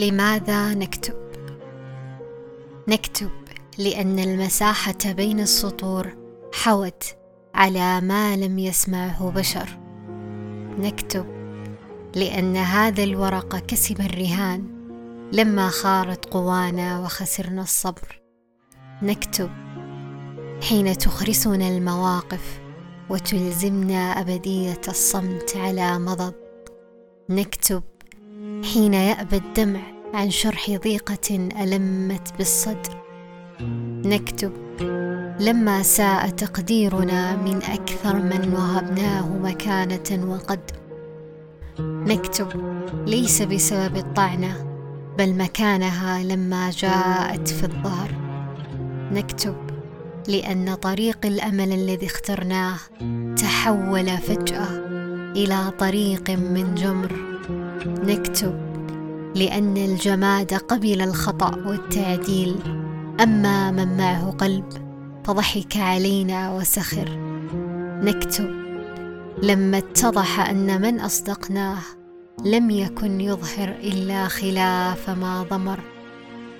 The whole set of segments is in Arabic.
لماذا نكتب؟ نكتب لأن المساحة بين السطور حوت على ما لم يسمعه بشر. نكتب لأن هذا الورق كسب الرهان لما خارت قوانا وخسرنا الصبر. نكتب حين تخرسنا المواقف وتلزمنا أبدية الصمت على مضض. نكتب حين يأبى الدمع عن شرح ضيقة ألمت بالصدر. نكتب لما ساء تقديرنا من أكثر من وهبناه مكانة وقدر نكتب ليس بسبب الطعنة بل مكانها لما جاءت في الظهر نكتب لأن طريق الأمل الذي اخترناه تحول فجأة إلى طريق من جمر نكتب لأن الجماد قبل الخطأ والتعديل. أما من معه قلب فضحك علينا وسخر. نكتب لما اتضح أن من أصدقناه لم يكن يظهر إلا خلاف ما ضمر.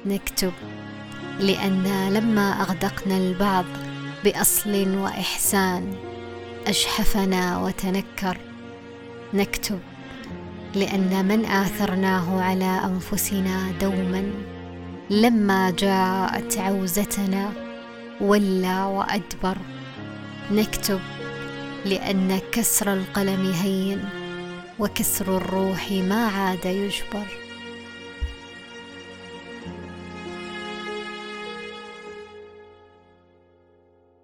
نكتب لأن لما أغدقنا البعض بأصل وإحسان أجحفنا وتنكر. نكتب لأن من آثرناه على أنفسنا دوما لما جاءت عوزتنا ولى وأدبر. نكتب لأن كسر القلم هين وكسر الروح ما عاد يجبر.